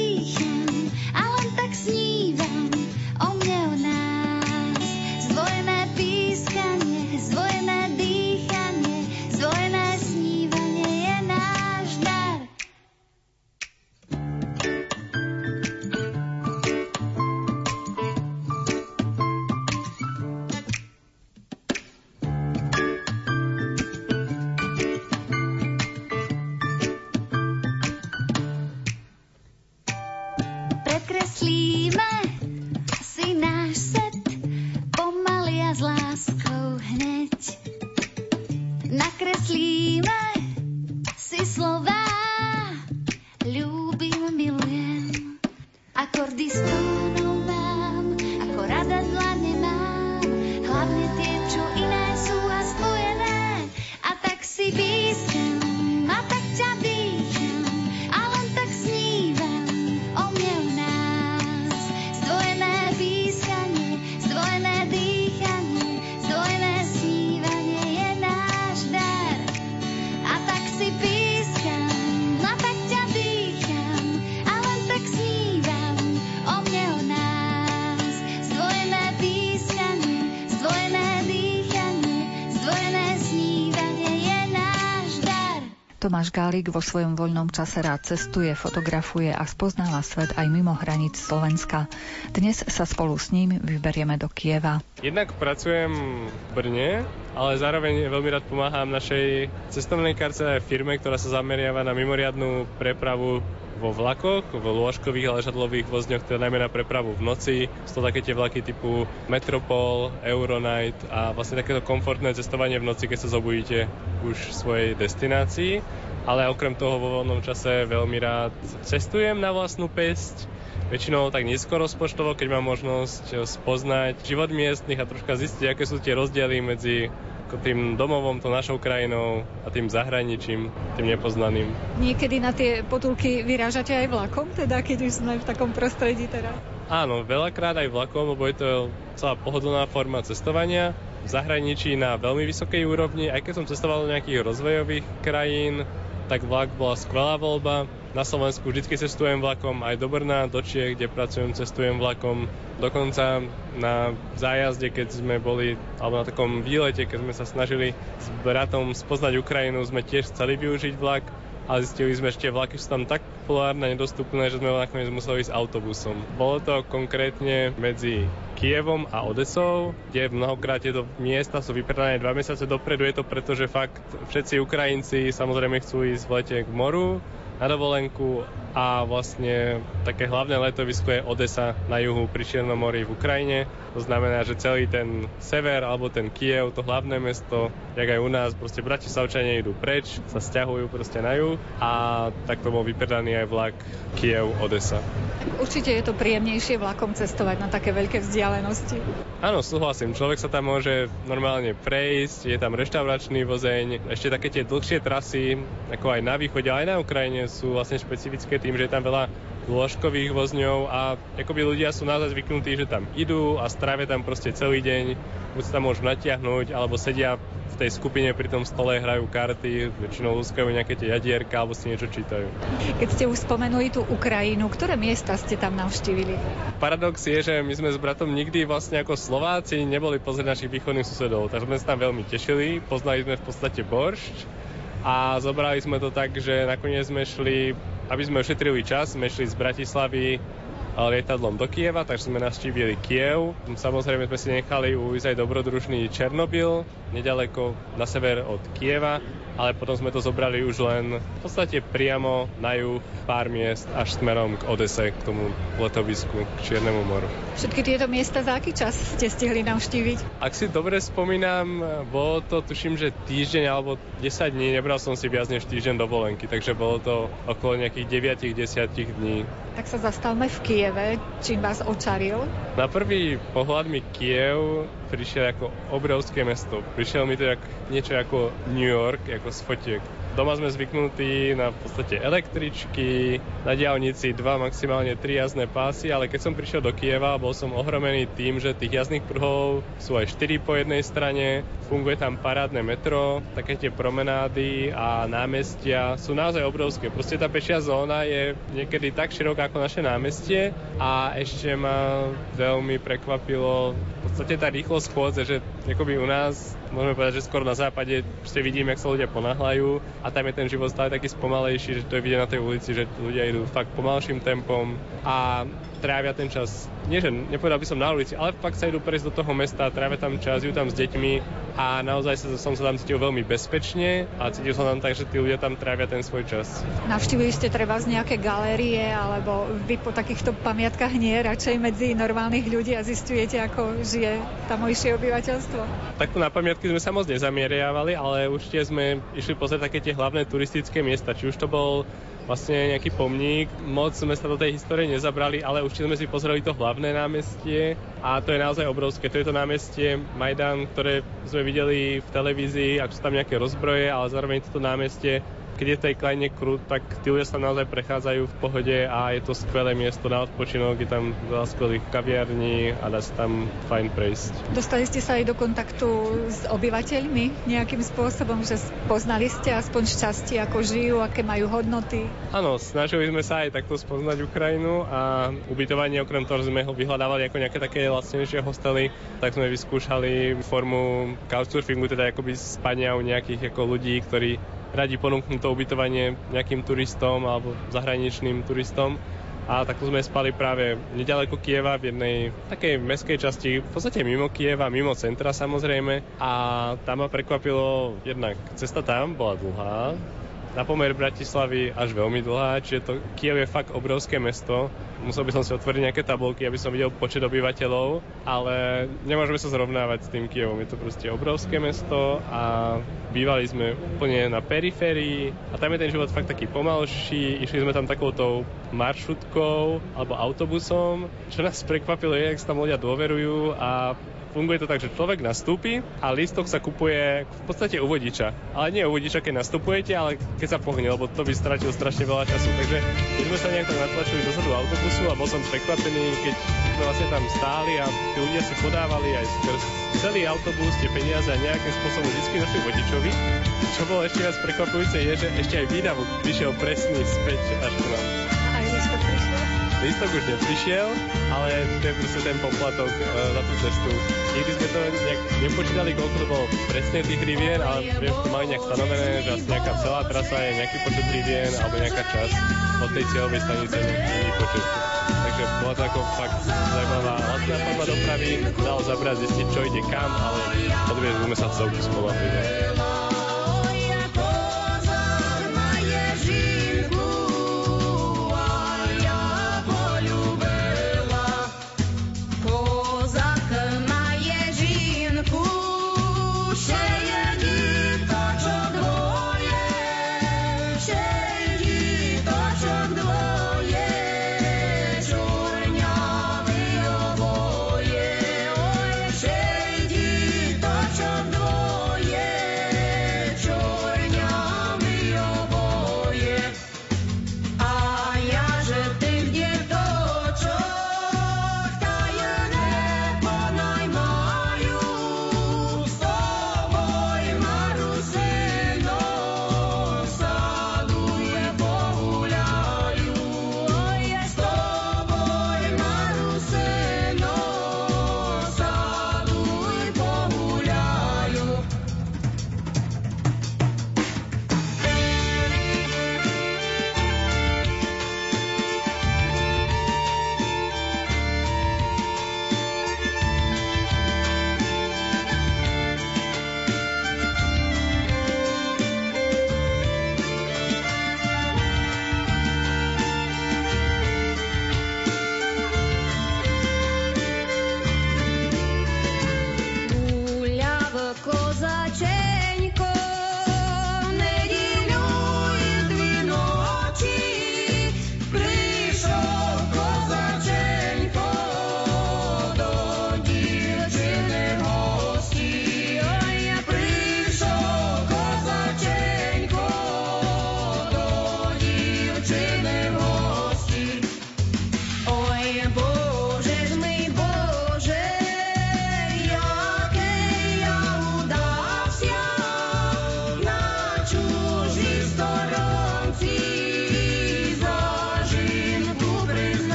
Speaker 1: Gálik vo svojom voľnom čase rád cestuje, fotografuje a spoznáva svet aj mimo hraníc Slovenska. Dnes sa spolu s ním vyberieme do Kieva.
Speaker 10: Jednak pracujem v Brne, ale zároveň veľmi rád pomáham našej cestovnej karce firme, ktorá sa zameriava na mimoriadnú prepravu vo vlakoch, v lôžkových a ležadlových vozňoch, teda najmä na prepravu v noci. Sú to také tie vlaky typu Metropol, Euronight a vlastne takéto komfortné cestovanie v noci, keď sa zobudíte už v svojej destinácii. Ale okrem toho vo voľnom čase veľmi rád cestujem na vlastnú pesť. Väčšinou tak nízko rozpočtovo, keď mám možnosť spoznať život miestnych a troška zistiť, aké sú tie rozdiely medzi tým domovom, to našou krajinou a tým zahraničím, tým nepoznaným.
Speaker 6: Niekedy na tie potulky vyrážate aj vlakom, teda keď už sme v takom prostredí teraz?
Speaker 10: Áno, veľakrát aj vlakom, lebo je to celá pohodlná forma cestovania. V zahraničí na veľmi vysokej úrovni, aj keď som cestoval do nejakých rozvojových krajín, tak vlak bola skvelá voľba. Na Slovensku vždy cestujem vlakom, aj do Brna, do Čiech, kde pracujem, cestujem vlakom. Dokonca na zájazde, keď sme boli, alebo na takom výlete, keď sme sa snažili s bratom spoznať Ukrajinu, sme tiež chceli využiť vlak, ale zistili sme, tie vlaky sú tam tak populárne a nedostupné, že sme nakoniec museli ísť autobusom. Bolo to konkrétne medzi Kievom a Odesou, kde mnohokrát tieto miesta sú vypredané dva mesiace dopredu. Je to preto, že fakt všetci Ukrajinci samozrejme chcú ísť v lete k moru, na dovolenku a vlastne také hlavné letovisko je Odesa na juhu pri Čiernom mori v Ukrajine. To znamená, že celý ten sever alebo ten Kiev, to hlavné mesto, jak aj u nás, proste Bratislavčania idú preč, sa stiahujú proste na juh a takto bol vypredaný aj vlak Kiev-Odesa.
Speaker 6: Určite je to príjemnejšie vlakom cestovať na také veľké vzdialenosti.
Speaker 10: Áno, súhlasím. Človek sa tam môže normálne prejsť, je tam reštauračný vozeň, ešte také tie dlhšie trasy, ako aj na východe, aj na Ukrajine sú vlastne špecifické tým, že je tam veľa lôžkových vozňov a akoby ľudia sú naozaj zvyknutí, že tam idú a strávia tam proste celý deň, buď sa tam môžu natiahnuť, alebo sedia v tej skupine pri tom stole, hrajú karty, väčšinou lúskajú nejaké tie jadierka alebo si niečo čítajú.
Speaker 6: Keď ste už spomenuli tú Ukrajinu, ktoré miesta ste tam navštívili?
Speaker 10: Paradox je, že my sme s bratom nikdy vlastne ako Slováci neboli pozrieť našich východných susedov, takže sme sa tam veľmi tešili, poznali sme v podstate boršť, a zobrali sme to tak, že nakoniec sme šli, aby sme ušetrili čas, sme šli z Bratislavy lietadlom do Kieva, takže sme navštívili Kiev. Samozrejme sme si nechali ujsť aj dobrodružný Černobyl, nedaleko na sever od Kieva, ale potom sme to zobrali už len v podstate priamo na juh pár miest až smerom k Odese, k tomu letovisku, k Čiernemu moru.
Speaker 6: Všetky tieto miesta za aký čas ste stihli navštíviť?
Speaker 10: Ak si dobre spomínam, bolo to tuším, že týždeň alebo 10 dní, nebral som si viac než týždeň dovolenky, takže bolo to okolo nejakých 9-10 dní.
Speaker 6: Tak sa zastavme v Kieve, čím vás očaril?
Speaker 10: Na prvý pohľad mi Kiev prišiel ako obrovské mesto. Prišiel mi to jak, niečo ako New York, ako z fotiek. Doma sme zvyknutí na v podstate električky, na diálnici dva, maximálne tri jazdné pásy, ale keď som prišiel do Kieva, bol som ohromený tým, že tých jazdných pruhov sú aj štyri po jednej strane, funguje tam parádne metro, také tie promenády a námestia sú naozaj obrovské. Proste tá pešia zóna je niekedy tak široká ako naše námestie a ešte ma veľmi prekvapilo v podstate tá rýchlosť chôdze, že akoby u nás môžeme povedať, že skoro na západe ste vidím, jak sa ľudia ponáhľajú a tam je ten život stále taký spomalejší, že to je vidieť na tej ulici, že ľudia idú fakt pomalším tempom a trávia ten čas, nie že nepovedal by som na ulici, ale fakt sa idú prejsť do toho mesta, trávia tam čas, idú tam s deťmi a naozaj sa, som sa tam cítil veľmi bezpečne a cítil som tam tak, že tí ľudia tam trávia ten svoj čas.
Speaker 6: Navštívili ste treba z nejaké galérie alebo vy po takýchto pamiatkách nie, radšej medzi normálnych ľudí a zistujete, ako žije tamojšie obyvateľstvo?
Speaker 10: Takto na pamiatky sme sa moc nezamieriavali, ale určite sme išli pozrieť také tie hlavné turistické miesta, či už to bol vlastne nejaký pomník. Moc sme sa do tej histórie nezabrali, ale určite sme si pozreli to hlavné námestie a to je naozaj obrovské. To je to námestie Majdan, ktoré sme videli v televízii, ak sú tam nejaké rozbroje, ale zároveň toto námestie keď je v tej krajine krút, tak tí ľudia sa naozaj prechádzajú v pohode a je to skvelé miesto na odpočinok, je tam veľa skvelých kaviarní a dá sa tam fajn prejsť.
Speaker 6: Dostali ste sa aj do kontaktu s obyvateľmi nejakým spôsobom, že poznali ste aspoň šťastie, ako žijú, aké majú hodnoty?
Speaker 10: Áno, snažili sme sa aj takto spoznať Ukrajinu a ubytovanie, okrem toho, že sme ho vyhľadávali ako nejaké také lacnejšie hostely, tak sme vyskúšali formu couchsurfingu, teda akoby spania u nejakých ako ľudí, ktorí radi ponúknú to ubytovanie nejakým turistom alebo zahraničným turistom. A takto sme spali práve nedaleko Kieva v jednej takej meskej časti, v podstate mimo Kieva, mimo centra samozrejme. A tam ma prekvapilo jednak cesta tam bola dlhá, na pomer Bratislavy až veľmi dlhá, čiže to Kiev je fakt obrovské mesto. Musel by som si otvoriť nejaké tabulky, aby som videl počet obyvateľov, ale nemôžeme sa zrovnávať s tým Kievom. Je to proste obrovské mesto a bývali sme úplne na periférii a tam je ten život fakt taký pomalší. Išli sme tam takouto maršrutkou alebo autobusom. Čo nás prekvapilo je, jak sa tam ľudia dôverujú a Funguje to tak, že človek nastúpi a lístok sa kupuje v podstate u vodiča. Ale nie u vodiča, keď nastupujete, ale keď sa pohne, lebo to by stratil strašne veľa času. Takže keď sme sa nejak tak natlačili dozadu autobusu a bol som prekvapený, keď sme vlastne tam stáli a tí ľudia si podávali aj skrz celý autobus tie peniaze a nejakým spôsobom vždy našli vodičovi. Čo bolo ešte viac prekvapujúce je, že ešte aj výdavok prišiel presný späť až k nám. Lístok už neprišiel, ale to je proste ten poplatok uh, za tú cestu. Nikdy sme to nejak nepočítali, koľko to bolo presne tých rivier, ale viem, to mali nejak stanovené, že asi nejaká celá trasa je nejaký počet rivier alebo nejaká časť od tej cieľovej stanice nejaký počet. Takže bola to ako fakt zaujímavá lacná forma dopravy, dalo zabrať zistiť, čo ide kam, ale odviezli sme sa celku spolahlivo.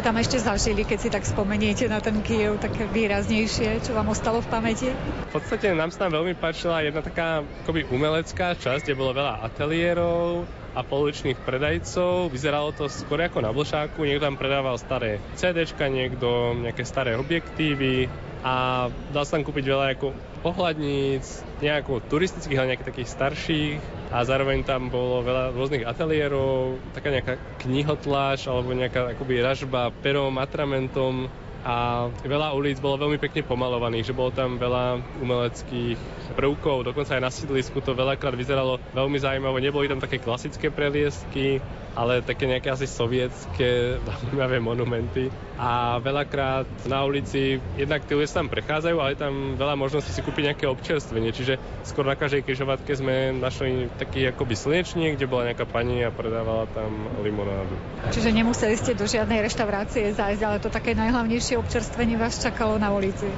Speaker 6: Ste tam ešte zažili, keď si tak spomeniete na ten Kiev, také výraznejšie, čo vám ostalo v pamäti?
Speaker 10: V podstate nám sa tam veľmi páčila jedna taká akoby umelecká časť, kde bolo veľa ateliérov, a pouličných predajcov. Vyzeralo to skôr ako na Blšáku. Niekto tam predával staré CDčka, niekto nejaké staré objektívy a dal sa tam kúpiť veľa ako pohľadníc, nejako turistických, ale nejakých takých starších a zároveň tam bolo veľa rôznych ateliérov, taká nejaká knihotláž alebo nejaká akoby ražba perom, atramentom. A veľa ulic bolo veľmi pekne pomalovaných, že bolo tam veľa umeleckých prvkov, dokonca aj na sídlisku to veľakrát vyzeralo veľmi zaujímavé, neboli tam také klasické preliesky, ale také nejaké asi sovietské [laughs] zaujímavé monumenty. A veľakrát na ulici, jednak tie ulice tam prechádzajú, ale je tam veľa možností si kúpiť nejaké občerstvenie, čiže skôr na každej križovatke sme našli taký akoby slnečník, kde bola nejaká pani a predávala tam limonádu.
Speaker 6: Čiže nemuseli ste do žiadnej reštaurácie zájsť, ale to také najhlavnejšie občerstvenie vás čakalo na ulici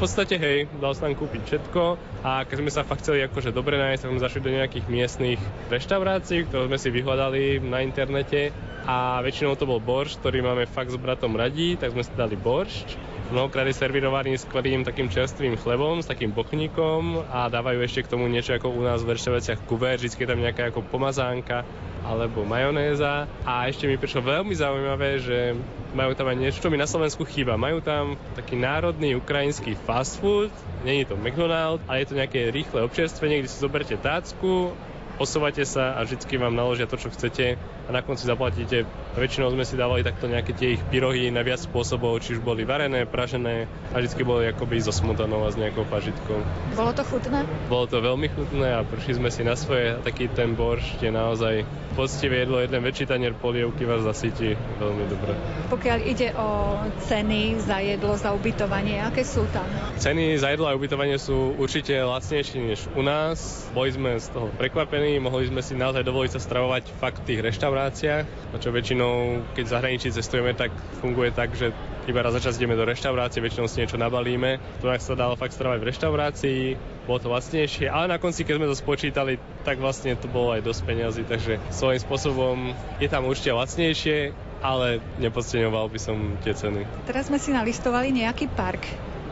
Speaker 10: podstate hej, dal sa tam kúpiť všetko a keď sme sa fakt chceli akože dobre nájsť, tak sme zašli do nejakých miestnych reštaurácií, ktoré sme si vyhľadali na internete a väčšinou to bol borš, ktorý máme fakt s bratom radí, tak sme si dali boršč. Mnohokrát je servirovaný skvelým takým čerstvým chlebom, s takým bochníkom a dávajú ešte k tomu niečo ako u nás v reštauráciách kuver, vždy je tam nejaká ako pomazánka alebo majonéza. A ešte mi prišlo veľmi zaujímavé, že majú tam aj niečo, čo mi na Slovensku chýba. Majú tam taký národný ukrajinský fast food, není to McDonald's, ale je to nejaké rýchle občerstvenie, kde si zoberte tácku, posúvate sa a vždycky vám naložia to, čo chcete a na konci zaplatíte. Väčšinou sme si dávali takto nejaké tie ich pyrohy na viac spôsobov, či už boli varené, pražené a vždycky boli akoby so smotanou a s nejakou pažitkou.
Speaker 6: Bolo to chutné?
Speaker 10: Bolo to veľmi chutné a prišli sme si na svoje taký ten borš, je naozaj poctivé jedlo, jeden väčší tanier polievky vás zasytí veľmi dobre.
Speaker 6: Pokiaľ ide o ceny za jedlo, za ubytovanie, aké sú tam?
Speaker 10: Ceny za jedlo a ubytovanie sú určite lacnejšie než u nás. Boli sme z toho prekvapení, mohli sme si naozaj dovoliť sa stravovať fakt v tých reštauráciách reštauráciách, čo väčšinou, keď v zahraničí cestujeme, tak funguje tak, že iba raz za čas ideme do reštaurácie, väčšinou si niečo nabalíme. To sa dalo fakt stravať v reštaurácii, bolo to lacnejšie, ale na konci, keď sme to spočítali, tak vlastne to bolo aj dosť peniazy, takže svojím spôsobom je tam určite lacnejšie, ale nepodceňoval by som tie ceny.
Speaker 6: Teraz sme si nalistovali nejaký park.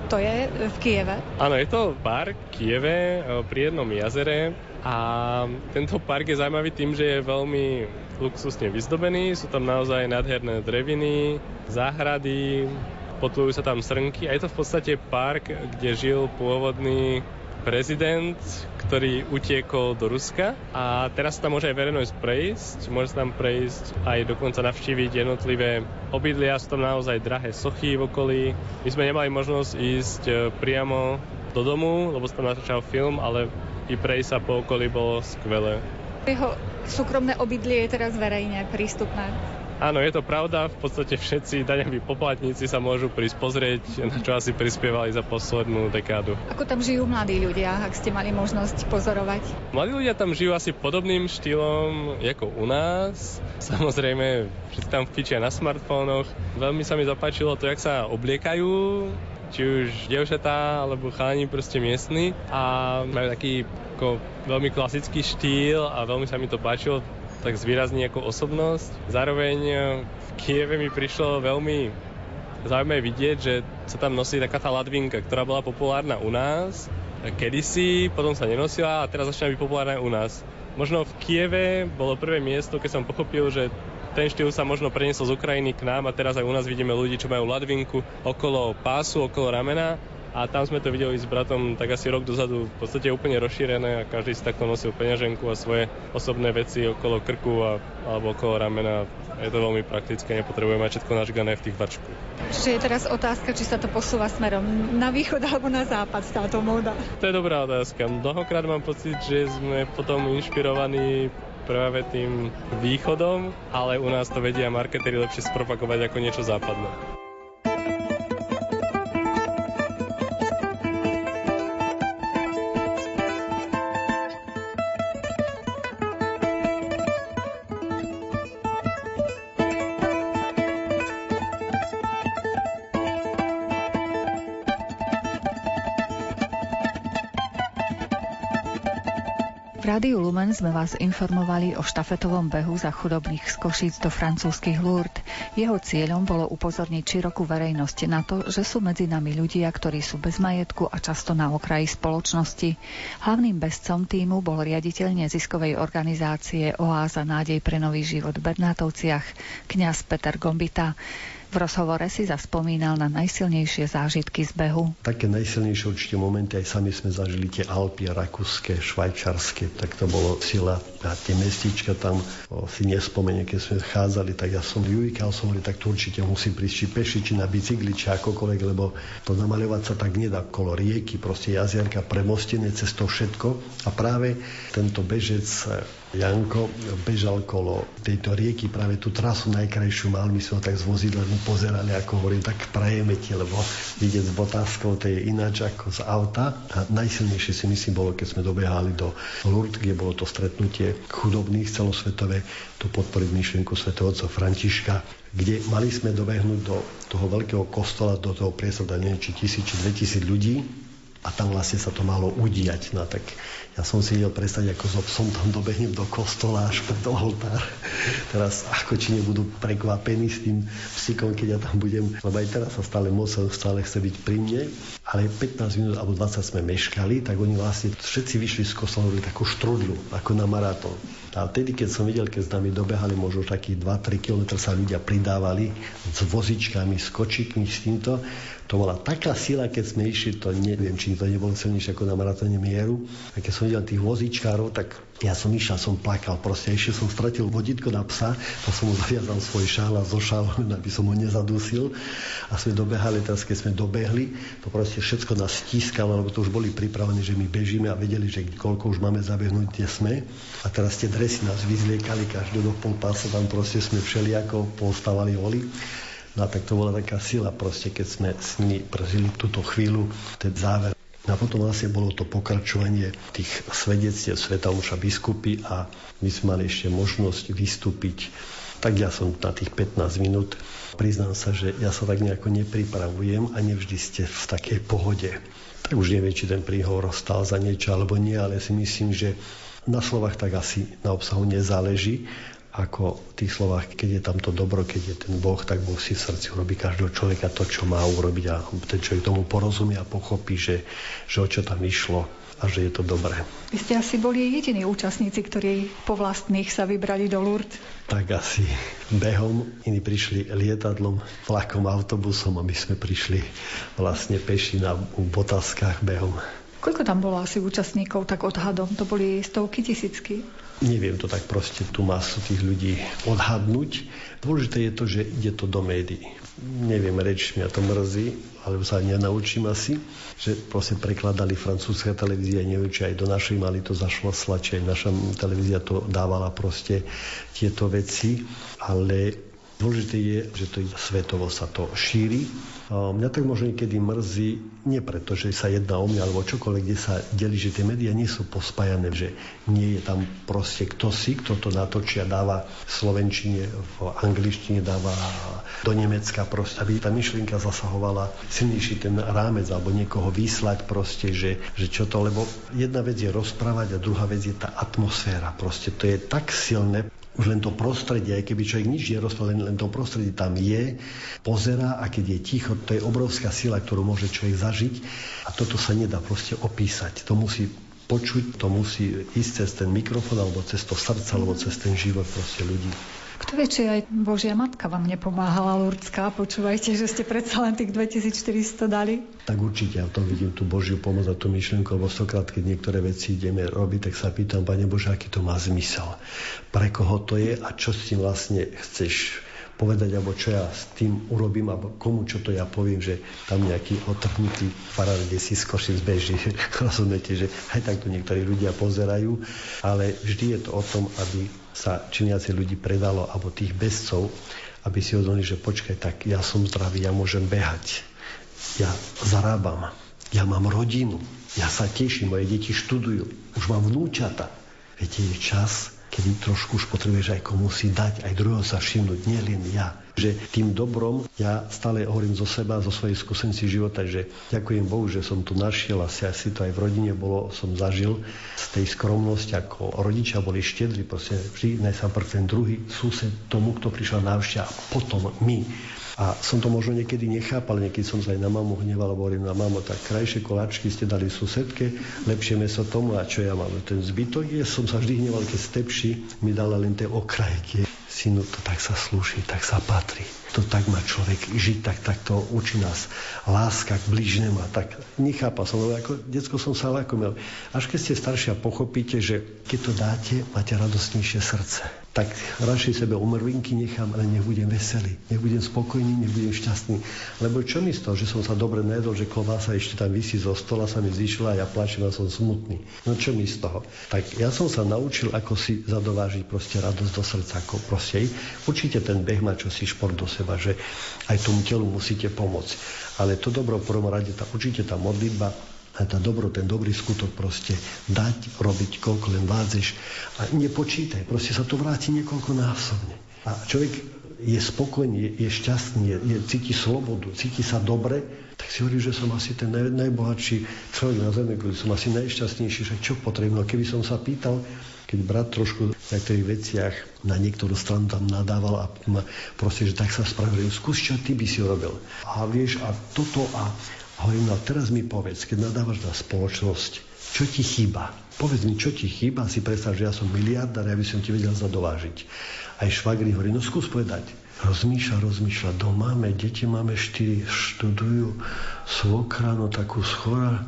Speaker 6: To je v Kieve?
Speaker 10: Áno, je to park v Kieve pri jednom jazere a tento park je zaujímavý tým, že je veľmi luxusne vyzdobený, sú tam naozaj nádherné dreviny, záhrady, potlujú sa tam srnky a je to v podstate park, kde žil pôvodný prezident, ktorý utiekol do Ruska a teraz sa tam môže aj verejnosť prejsť, môže sa tam prejsť aj dokonca navštíviť jednotlivé obydlia, sú tam naozaj drahé sochy v okolí. My sme nemali možnosť ísť e, priamo do domu, lebo sa tam natáčal film, ale i prejsť sa po okolí bolo skvelé.
Speaker 6: Jeho súkromné obydlie je teraz verejne prístupné.
Speaker 10: Áno, je to pravda. V podstate všetci daňoví poplatníci sa môžu prísť pozrieť, na čo asi prispievali za poslednú dekádu.
Speaker 6: Ako tam žijú mladí ľudia, ak ste mali možnosť pozorovať?
Speaker 10: Mladí ľudia tam žijú asi podobným štýlom ako u nás. [laughs] Samozrejme, všetci tam fičia na smartfónoch. Veľmi sa mi zapáčilo to, jak sa obliekajú či už dievčatá alebo chalani proste miestni a majú taký ako veľmi klasický štýl a veľmi sa mi to páčilo, tak zvýrazní ako osobnosť. Zároveň e, v Kieve mi prišlo veľmi zaujímavé vidieť, že sa tam nosí taká tá ladvinka, ktorá bola populárna u nás kedysi, potom sa nenosila a teraz začína byť populárna u nás. Možno v Kieve bolo prvé miesto, keď som pochopil, že ten štýl sa možno preniesol z Ukrajiny k nám a teraz aj u nás vidíme ľudí, čo majú ladvinku okolo pásu, okolo ramena a tam sme to videli s bratom tak asi rok dozadu v podstate úplne rozšírené a každý si takto nosil peňaženku a svoje osobné veci okolo krku a, alebo okolo ramena. Je to veľmi praktické, nepotrebujeme mať všetko nažgané v tých vačku.
Speaker 6: Čiže je teraz otázka, či sa to posúva smerom na východ alebo na západ táto móda?
Speaker 10: To je dobrá otázka. Mnohokrát mám pocit, že sme potom inšpirovaní práve tým východom, ale u nás to vedia marketéri lepšie spropagovať ako niečo západné.
Speaker 1: Lumen sme vás informovali o štafetovom behu za chudobných z Košíc do francúzskych Lourdes. Jeho cieľom bolo upozorniť širokú verejnosť na to, že sú medzi nami ľudia, ktorí sú bez majetku a často na okraji spoločnosti. Hlavným bezcom týmu bol riaditeľ neziskovej organizácie Oáza nádej pre nový život v Bernátovciach, kňaz Peter Gombita. V rozhovore si zaspomínal na najsilnejšie zážitky z behu.
Speaker 11: Také najsilnejšie určite momenty, aj sami sme zažili tie Alpy, rakúske, švajčarské, tak to bolo sila. A tie mestička tam o, si nespomeniem, keď sme chádzali, tak ja som jujkal, som hovoril, tak to určite musí prísť či peši, či na bicykli, či akokoľvek, lebo to namaľovať sa tak nedá kolo rieky, proste jazierka premostené cez to všetko. A práve tento bežec Janko bežal kolo tejto rieky, práve tú trasu najkrajšiu mal, my sme ho tak z vozidla pozerali, ako hovorím, tak prajeme ti, lebo vidieť s botázkou to je ináč ako z auta. A najsilnejšie si myslím bolo, keď sme dobehali do Lourdes, kde bolo to stretnutie chudobných celosvetové, tu podporiť myšlienku svätého otca Františka, kde mali sme dobehnúť do toho veľkého kostola, do toho priestoru, neviem, či tisíc, či dve tisíc ľudí, a tam vlastne sa to malo udiať. No tak ja som si vedel predstaviť, ako so psom tam dobehnem do kostola až pred oltár. Teraz ako či nebudú prekvapení s tým psíkom, keď ja tam budem, lebo aj teraz sa stále moc stále chce byť pri mne, ale 15 minút alebo 20 sme meškali, tak oni vlastne všetci vyšli z kostola, takú štrudlu, ako na maratón. A vtedy, keď som videl, keď s nami dobehali možno takých 2-3 km sa ľudia pridávali s vozičkami, s kočíkmi, s týmto, to bola taká sila, keď sme išli, to neviem, či to nebolo silnejšie ako na maratóne mieru. A keď som videl tých vozičkárov, tak ja som išiel, som plakal. Proste ešte som stratil vodítko na psa, to som mu zaviazal svoj šál a zošal, [laughs] aby som ho nezadusil. A sme dobehali, teraz keď sme dobehli, to proste všetko nás stískalo, lebo to už boli pripravení, že my bežíme a vedeli, že koľko už máme zabehnúť, kde sme. A teraz tie dresy nás vyzliekali, každý do pol pása tam proste sme všelijako postávali oli. No a tak to bola taká sila proste, keď sme s nimi prežili túto chvíľu, ten záver. A potom vlastne bolo to pokračovanie tých svedectiev Sveta Omša biskupy a my sme mali ešte možnosť vystúpiť. Tak ja som na tých 15 minút, priznám sa, že ja sa tak nejako nepripravujem a nevždy ste v takej pohode. Tak už neviem, či ten príhovor stal za niečo alebo nie, ale si myslím, že na slovách tak asi na obsahu nezáleží, ako v tých slovách, keď je tam to dobro, keď je ten Boh, tak Boh si v srdci urobí každého človeka to, čo má urobiť a ten človek tomu porozumie a pochopí, že, že o čo tam išlo a že je to dobré.
Speaker 6: Vy ste asi boli jediní účastníci, ktorí po vlastných sa vybrali do Lourdes.
Speaker 11: Tak asi behom, iní prišli lietadlom, vlakom, autobusom a my sme prišli vlastne peši na botaskách behom.
Speaker 6: Koľko tam bolo asi účastníkov, tak odhadom? To boli stovky, tisícky?
Speaker 11: Neviem to tak proste tú masu tých ľudí odhadnúť. Dôležité je to, že ide to do médií. Neviem, reč mňa to mrzí, alebo sa nenaučím asi, že proste prekladali francúzska televízia, neviem, či aj do našej mali to zašlo slače, naša televízia to dávala proste tieto veci, ale Dôležité je, že to svetovo sa to šíri. Mňa tak možno niekedy mrzí, nie preto, že sa jedná o mňa alebo čokoľvek, kde sa delí, že tie médiá nie sú pospájané, že nie je tam proste kto si, kto to natočia, dáva v slovenčine, v angličtine, dáva do Nemecka proste, aby tá myšlienka zasahovala silnejší ten rámec alebo niekoho vyslať proste, že, že čo to, lebo jedna vec je rozprávať a druhá vec je tá atmosféra. Proste to je tak silné, už len to prostredie, aj keby človek nič nerozprával, len, len to prostredie tam je, pozera a keď je ticho, to je obrovská sila, ktorú môže človek zažiť a toto sa nedá proste opísať. To musí počuť, to musí ísť cez ten mikrofón alebo cez to srdce alebo cez ten život proste ľudí.
Speaker 6: Vie, či aj Božia Matka vám nepomáhala, Lurdská? Počúvajte, že ste predsa len tých 2400 dali?
Speaker 11: Tak určite, ja tom vidím tú Božiu pomoc a tú myšlienku, lebo stokrát, keď niektoré veci ideme robiť, tak sa pýtam, Pane Bože, aký to má zmysel. Pre koho to je a čo s tým vlastne chceš povedať, alebo čo ja s tým urobím, alebo komu čo to ja poviem, že tam nejaký otrhnutý kde si skočím z beží. [laughs] Rozumiete, že aj takto niektorí ľudia pozerajú, ale vždy je to o tom, aby sa viacej ľudí predalo, alebo tých bezcov, aby si uvedomili, že počkaj, tak ja som zdravý, ja môžem behať, ja zarábam, ja mám rodinu, ja sa teším, moje deti študujú, už mám vnúčata. Viete, je čas, kedy trošku už potrebuješ aj komu si dať, aj druhého sa všimnúť, nie len ja. Že tým dobrom ja stále hovorím zo seba, zo svojej skúsenosti života, že ďakujem Bohu, že som tu našiel, asi, asi to aj v rodine bolo, som zažil z tej skromnosti, ako rodičia boli štedri, proste vždy najsám ten druhý sused tomu, kto prišiel na a potom my. A som to možno niekedy nechápal, niekedy som sa aj na mamu hneval, hovorím na mamu, tak krajšie koláčky ste dali susedke, lepšie meso tomu a čo ja mám. Ten zbytok je, som sa vždy hneval, keď stepši mi dala len tie okrajky. Synu, to tak sa slúši, tak sa patrí. To tak má človek žiť, tak, tak to učí nás. Láska k blížnemu. Tak nechápal som, lebo ako detsko som sa lakomil. Až keď ste staršia, pochopíte, že keď to dáte, máte radostnejšie srdce tak radšej sebe umrvinky nechám, ale nech budem veselý, nech budem spokojný, nech budem šťastný. Lebo čo mi z toho, že som sa dobre nejedol, že klobása ešte tam vysí zo stola, sa mi zišla a ja plačem a som smutný. No čo mi z toho? Tak ja som sa naučil, ako si zadovážiť proste radosť do srdca, ako proste. Určite ten beh má čosi šport do seba, že aj tomu telu musíte pomôcť. Ale to dobro v prvom rade, tá, určite tá modlitba, tá dobro, ten dobrý skutok proste dať, robiť, koľko len vládzeš a nepočítaj, proste sa to vráti niekoľko násobne. A človek je spokojný, je, je šťastný, je, je, cíti slobodu, cíti sa dobre, tak si hovorí, že som asi ten naj, najbohatší človek na zemi, som asi najšťastnejší, že čo potrebujem. No keby som sa pýtal, keď brat trošku v niektorých veciach na niektorú stranu tam nadával a proste, že tak sa spravili, skús, čo ty by si robil. A vieš, a toto a hovorím, no teraz mi povedz, keď nadávaš na spoločnosť, čo ti chýba? Povedz mi, čo ti chýba, si predstav, že ja som miliardár, ja by som ti vedel zadovážiť. Aj švagri hovorí, no skús povedať. Rozmýšľa, rozmýšľa, doma máme, deti máme štyri, študujú, svokra, no takú schora,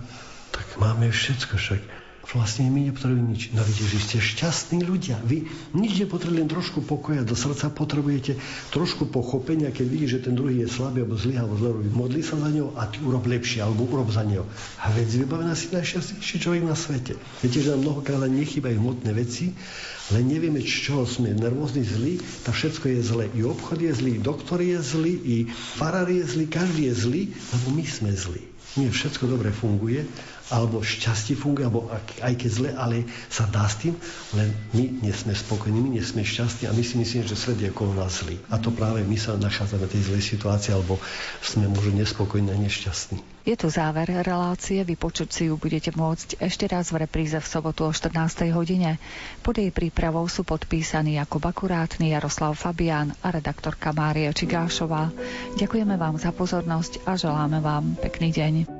Speaker 11: tak máme všetko však vlastne my nepotrebujeme nič. No vidíte, že ste šťastní ľudia. Vy nič nepotrebujete, trošku pokoja do srdca potrebujete, trošku pochopenia, keď vidíš, že ten druhý je slabý alebo zlý alebo zle robí. Modli sa za neho a ty urob lepšie alebo urob za neho. A vec vybavená si najšťastnejší človek na svete. Viete, že nám mnohokrát nechýbajú hmotné veci, len nevieme, z čoho sme nervózni, zlí, tak všetko je zlé. I obchod je zlý, doktor je zlý, i farár je zlý, každý je zlý, lebo my sme zlí. Nie všetko dobre funguje alebo šťastie funguje, alebo aj keď zle, ale sa dá s tým, len my nie sme spokojní, my nie sme šťastní a my si myslíme, že svet je okolo nás zlý. A to práve my sa nachádzame v tej zlej situácii, alebo sme možno nespokojní a nešťastní.
Speaker 1: Je tu záver relácie, vypočuť si ju budete môcť ešte raz v repríze v sobotu o 14. hodine. Pod jej prípravou sú podpísaní Jakub Akurátny, Jaroslav Fabián a redaktorka Mária Čigášová. Ďakujeme vám za pozornosť a želáme vám pekný deň.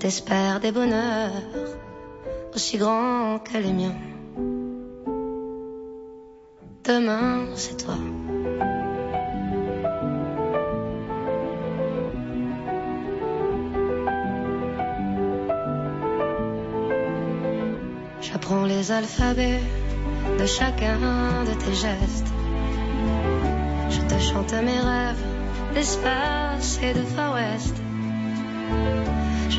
Speaker 12: T'espère des bonheurs aussi grands que les miens. Demain, c'est toi. J'apprends les alphabets de chacun de tes gestes. Je te chante mes rêves d'espace et de Far West.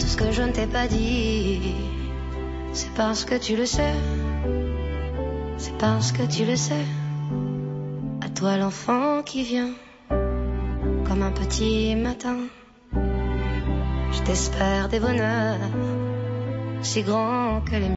Speaker 12: Tout ce que je ne t'ai pas dit, c'est parce que tu le sais. C'est parce que tu le sais. À toi l'enfant qui vient, comme un petit matin. Je t'espère des bonheurs si grands que les